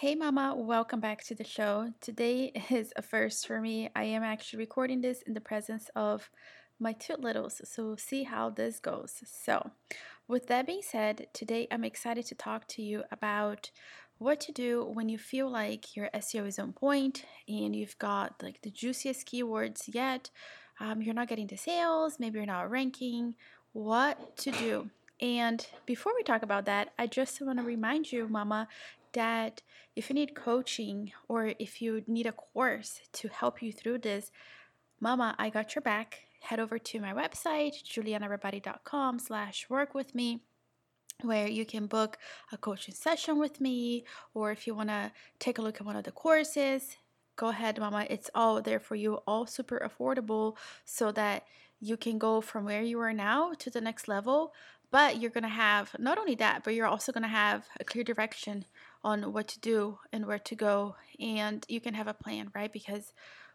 Hey, Mama, welcome back to the show. Today is a first for me. I am actually recording this in the presence of my two littles, so we'll see how this goes. So, with that being said, today I'm excited to talk to you about what to do when you feel like your SEO is on point and you've got like the juiciest keywords yet. Um, you're not getting the sales, maybe you're not ranking. What to do? And before we talk about that, I just want to remind you, Mama, that if you need coaching or if you need a course to help you through this, Mama, I got your back. Head over to my website, julianarabati.com slash work with me where you can book a coaching session with me or if you want to take a look at one of the courses go ahead mama it's all there for you all super affordable so that you can go from where you are now to the next level but you're going to have not only that but you're also going to have a clear direction on what to do and where to go and you can have a plan right? Because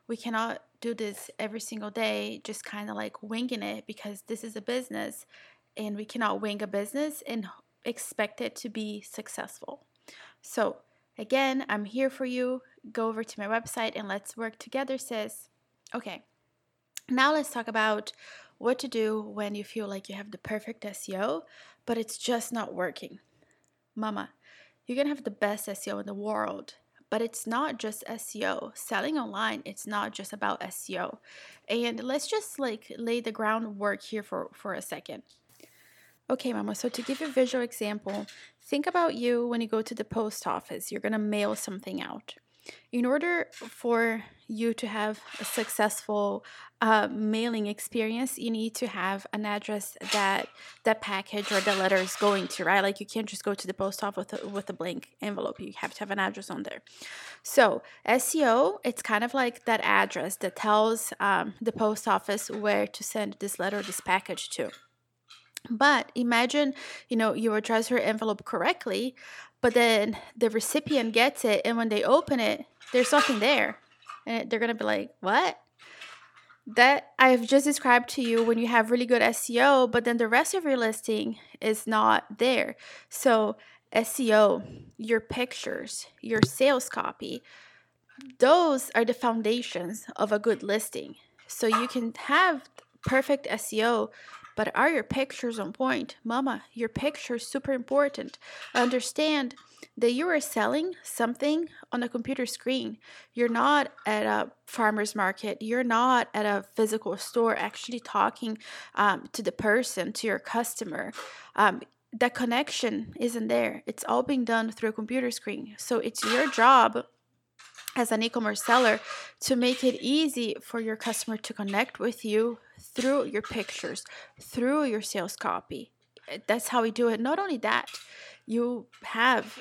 we cannot do this every single day just kind of like winging it because this is a business and we cannot wing a business and expect it to be successful. So again i'm here for you. Go over to my website and let's work together sis. Okay now let's talk about what to do when you feel like you have the perfect SEO, but it's just not working. Mama, you can have the best SEO in the world, but it's not just SEO. Selling online, it's not just about SEO. And let's just like lay the groundwork here for, for a second. Okay, Mama, so to give you a visual example, think about you when you go to the post office. You're to mail something out in order for you to have a successful uh, mailing experience you need to have an address that that package or the letter is going to right? Like you can't just go to the post office with a, with a blank envelope. You have to have an address on there. So seo it's kind of like that address that tells um, the post office where to send this letter this package to. But imagine, you know, you address your envelope correctly, but then the recipient gets it, and when they open it, there's nothing there. And they're to be like, what? That I've just described to you when you have really good SEO, but then the rest of your listing is not there. So, SEO, your pictures, your sales copy, those are the foundations of a good listing. So, you can have perfect SEO, but are your pictures on point? Mama, your pictures super important. Understand that you are selling something on a computer screen. You're not at a farmer's market. You're not at a physical store actually talking um, to the person, to your customer. Um, that connection isn't there. It's all being done through a computer screen. So it's your job as an e-commerce seller to make it easy for your customer to connect with you through your pictures, through your sales copy. Eh, that's how we do it. Not only that, you have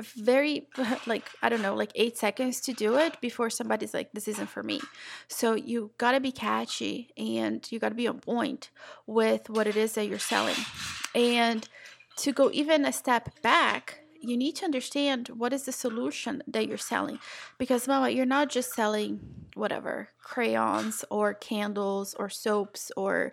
very like I don't know, like 8 seconds to do it before somebody's like this isn't for me. So you got to be catchy and you got to be on point with what it is that you're selling. And to go even a step back, you need to understand what is the solution that you're selling. Because mama you're not just selling whatever crayons or candles or soaps or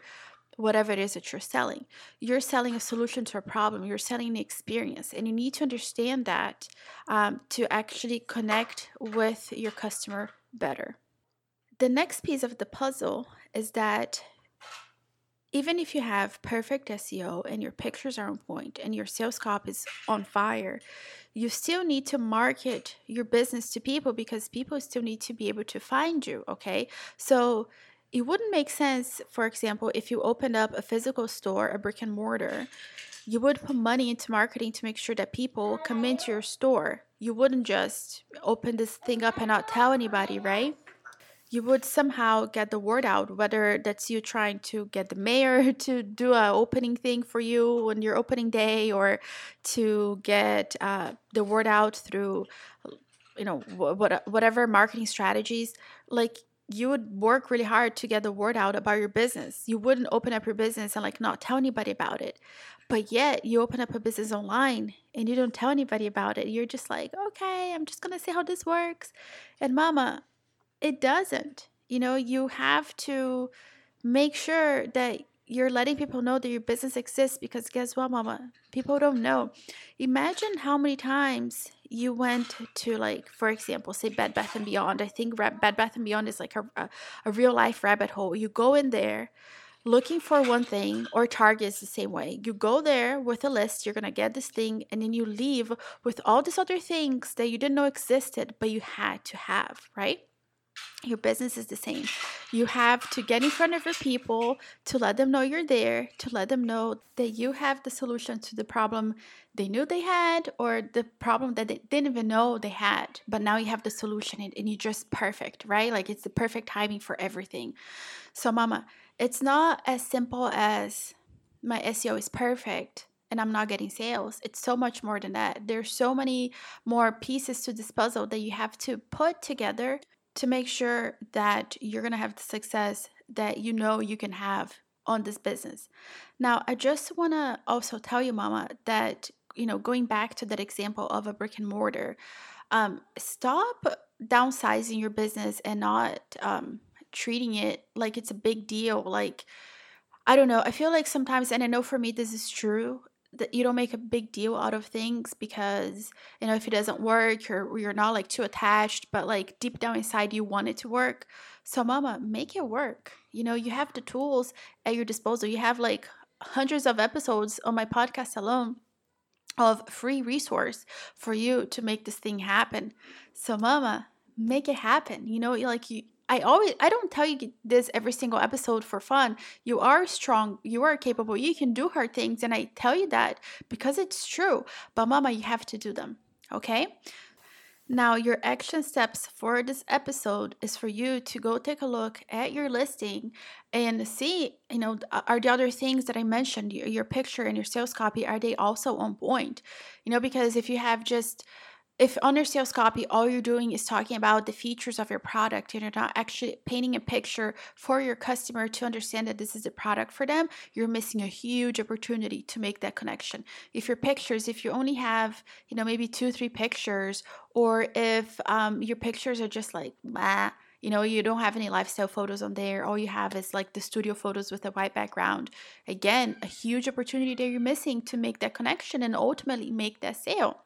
whatever it is that you're selling. You're selling a solution to a problem. You're selling an experience. And you need to understand that um, to actually connect with your customer better. The next piece of the puzzle is that even if you have perfect SEO and your pictures are on point and your sales copy is on fire, you still need to market your business to people because people still need to be able to find you, okay? So it wouldn't make sense, for example, if you opened up a physical store, a brick and mortar, you would put money into marketing to make sure that people come into your store. You wouldn't just open this thing up and not tell anybody, right? You would somehow get the word out whether that's you trying to get the mayor to do a opening thing for you on your opening day or to get uh, the word out through you know what, whatever marketing strategies like you would work really hard to get the word out about your business. You wouldn't open up your business and like not tell anybody about it. But yet you open up a business online and you don't tell anybody about it. You're just like okay i'm just gonna see how this works. And mama it doesn't. You know, you have to make sure that you're letting people know that your business exists because guess what, mama? People don't know. Imagine how many times you went to like, for example, say Bed Bath and Beyond. I think Bed Bath and Beyond is like a, a, a real life rabbit hole. You go in there looking for one thing or Target is the same way. You go there with a list, you're to get this thing and then you leave with all these other things that you didn't know existed but you had to have, right? Your business is the same. You have to get in front of your people to let them know you're there, to let them know that you have the solution to the problem they knew they had or the problem that they didn't even know they had. But now you have the solution and you're just perfect, right? Like it's the perfect timing for everything. So, mama, it's not as simple as my SEO is perfect and I'm not getting sales. It's so much more than that. There's so many more pieces to this puzzle that you have to put together to make sure that you're going to have the success that you know you can have on this business. Now, I just want to also tell you, Mama, that, you know, going back to that example of a brick and mortar, um, stop downsizing your business and not um, treating it like it's a big deal. Like, I don't know. I feel like sometimes, and I know for me this is true, that you don't make a big deal out of things because you know if it doesn't work or you're not like too attached but like deep down inside you want it to work. So mama make it work. You know you have the tools at your disposal. You have like hundreds of episodes on my podcast alone of free resource for you to make this thing happen. So mama make it happen. You know like you I always I don't tell you this every single episode for fun. You are strong, you are capable, you can do hard things and I tell you that because it's true. But mama, you have to do them, okay? Now, your action steps for this episode is for you to go take a look at your listing and see, you know, are the other things that I mentioned, your, picture and your sales copy, are they also on point? You know, because if you have just if on your sales copy all you're doing is talking about the features of your product and you're not actually painting a picture for your customer to understand that this is a product for them you're missing a huge opportunity to make that connection. If your pictures if you only have you know maybe two three pictures or if um, your pictures are just like bah, you know you don't have any lifestyle photos on there all you have is like the studio photos with a white background again a huge opportunity that you're missing to make that connection and ultimately make that sale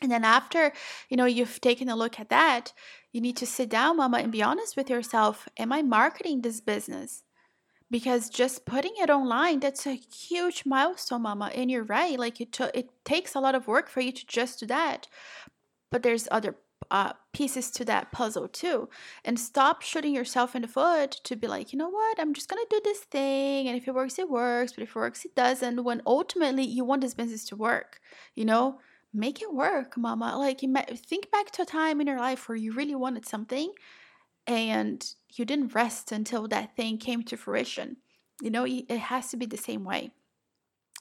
and then after, you know, you've taken a look at that, you need to sit down, mama, and be honest with yourself. Am I marketing this business? Because just putting it online, that's a huge milestone, mama. And you're right. Like it, t- it takes a lot of work for you to just do that. But there's other uh, pieces to that puzzle too. And stop shooting yourself in the foot to be like, you know what, I'm just gonna do this thing, and if it works, it works, but if it works, it doesn't. When ultimately you want this business to work, you know, make it work, mama. Like, think back to a time in your life where you really wanted something and you didn't rest until that thing came to fruition. You know, it has to be the same way.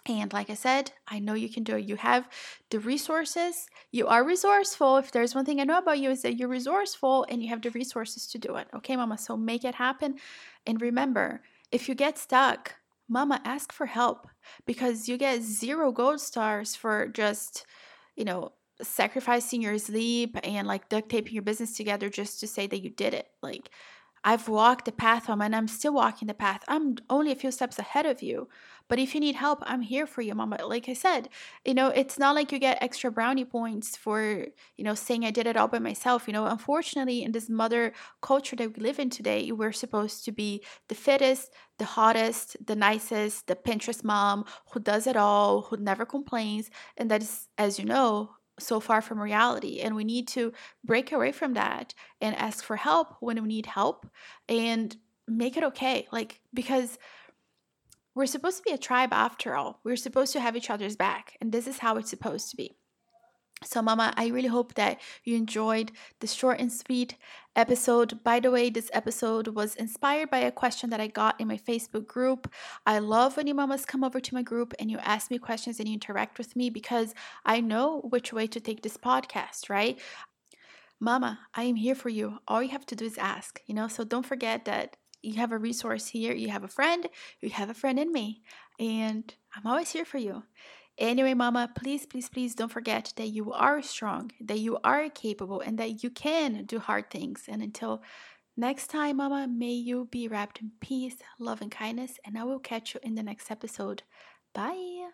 And like I said, I know you can do it. You have the resources. You are resourceful. If there's one thing I know about you is that you're resourceful and you have the resources to do it. Okay, mama. So make it happen. And remember, if you get stuck, mama, ask for help because you get zero gold stars for just you know, sacrificing your sleep and like duct taping your business together just to say that you did it. Like, I've walked the path home and I'm still walking the path. I'm only a few steps ahead of you. But if you need help, I'm here for you, mama. Like I said, you know, it's not like you get extra brownie points for, you know, saying I did it all by myself. You know, unfortunately, in this mother culture that we live in today, we're supposed to be the fittest, the hottest, the nicest, the Pinterest mom who does it all, who never complains. And that is, as you know, so far from reality and we need to break away from that and ask for help when we need help and make it okay like because we're supposed to be a tribe after all we're supposed to have each other's back and this is how it's supposed to be so, Mama, I really hope that you enjoyed this short and sweet episode. By the way, this episode was inspired by a question that I got in my Facebook group. I love when you mamas come over to my group and you ask me questions and you interact with me because I know which way to take this podcast, right? Mama, I am here for you. All you have to do is ask, you know? So don't forget that you have a resource here. You have a friend, you have a friend in me, and I'm always here for you. Anyway, mama, please, please, please don't forget that you are strong, that you are capable, and that you can do hard things. And until Next time, Mama, may you be wrapped in peace, love, and kindness, and I will catch you in the next episode. Bye.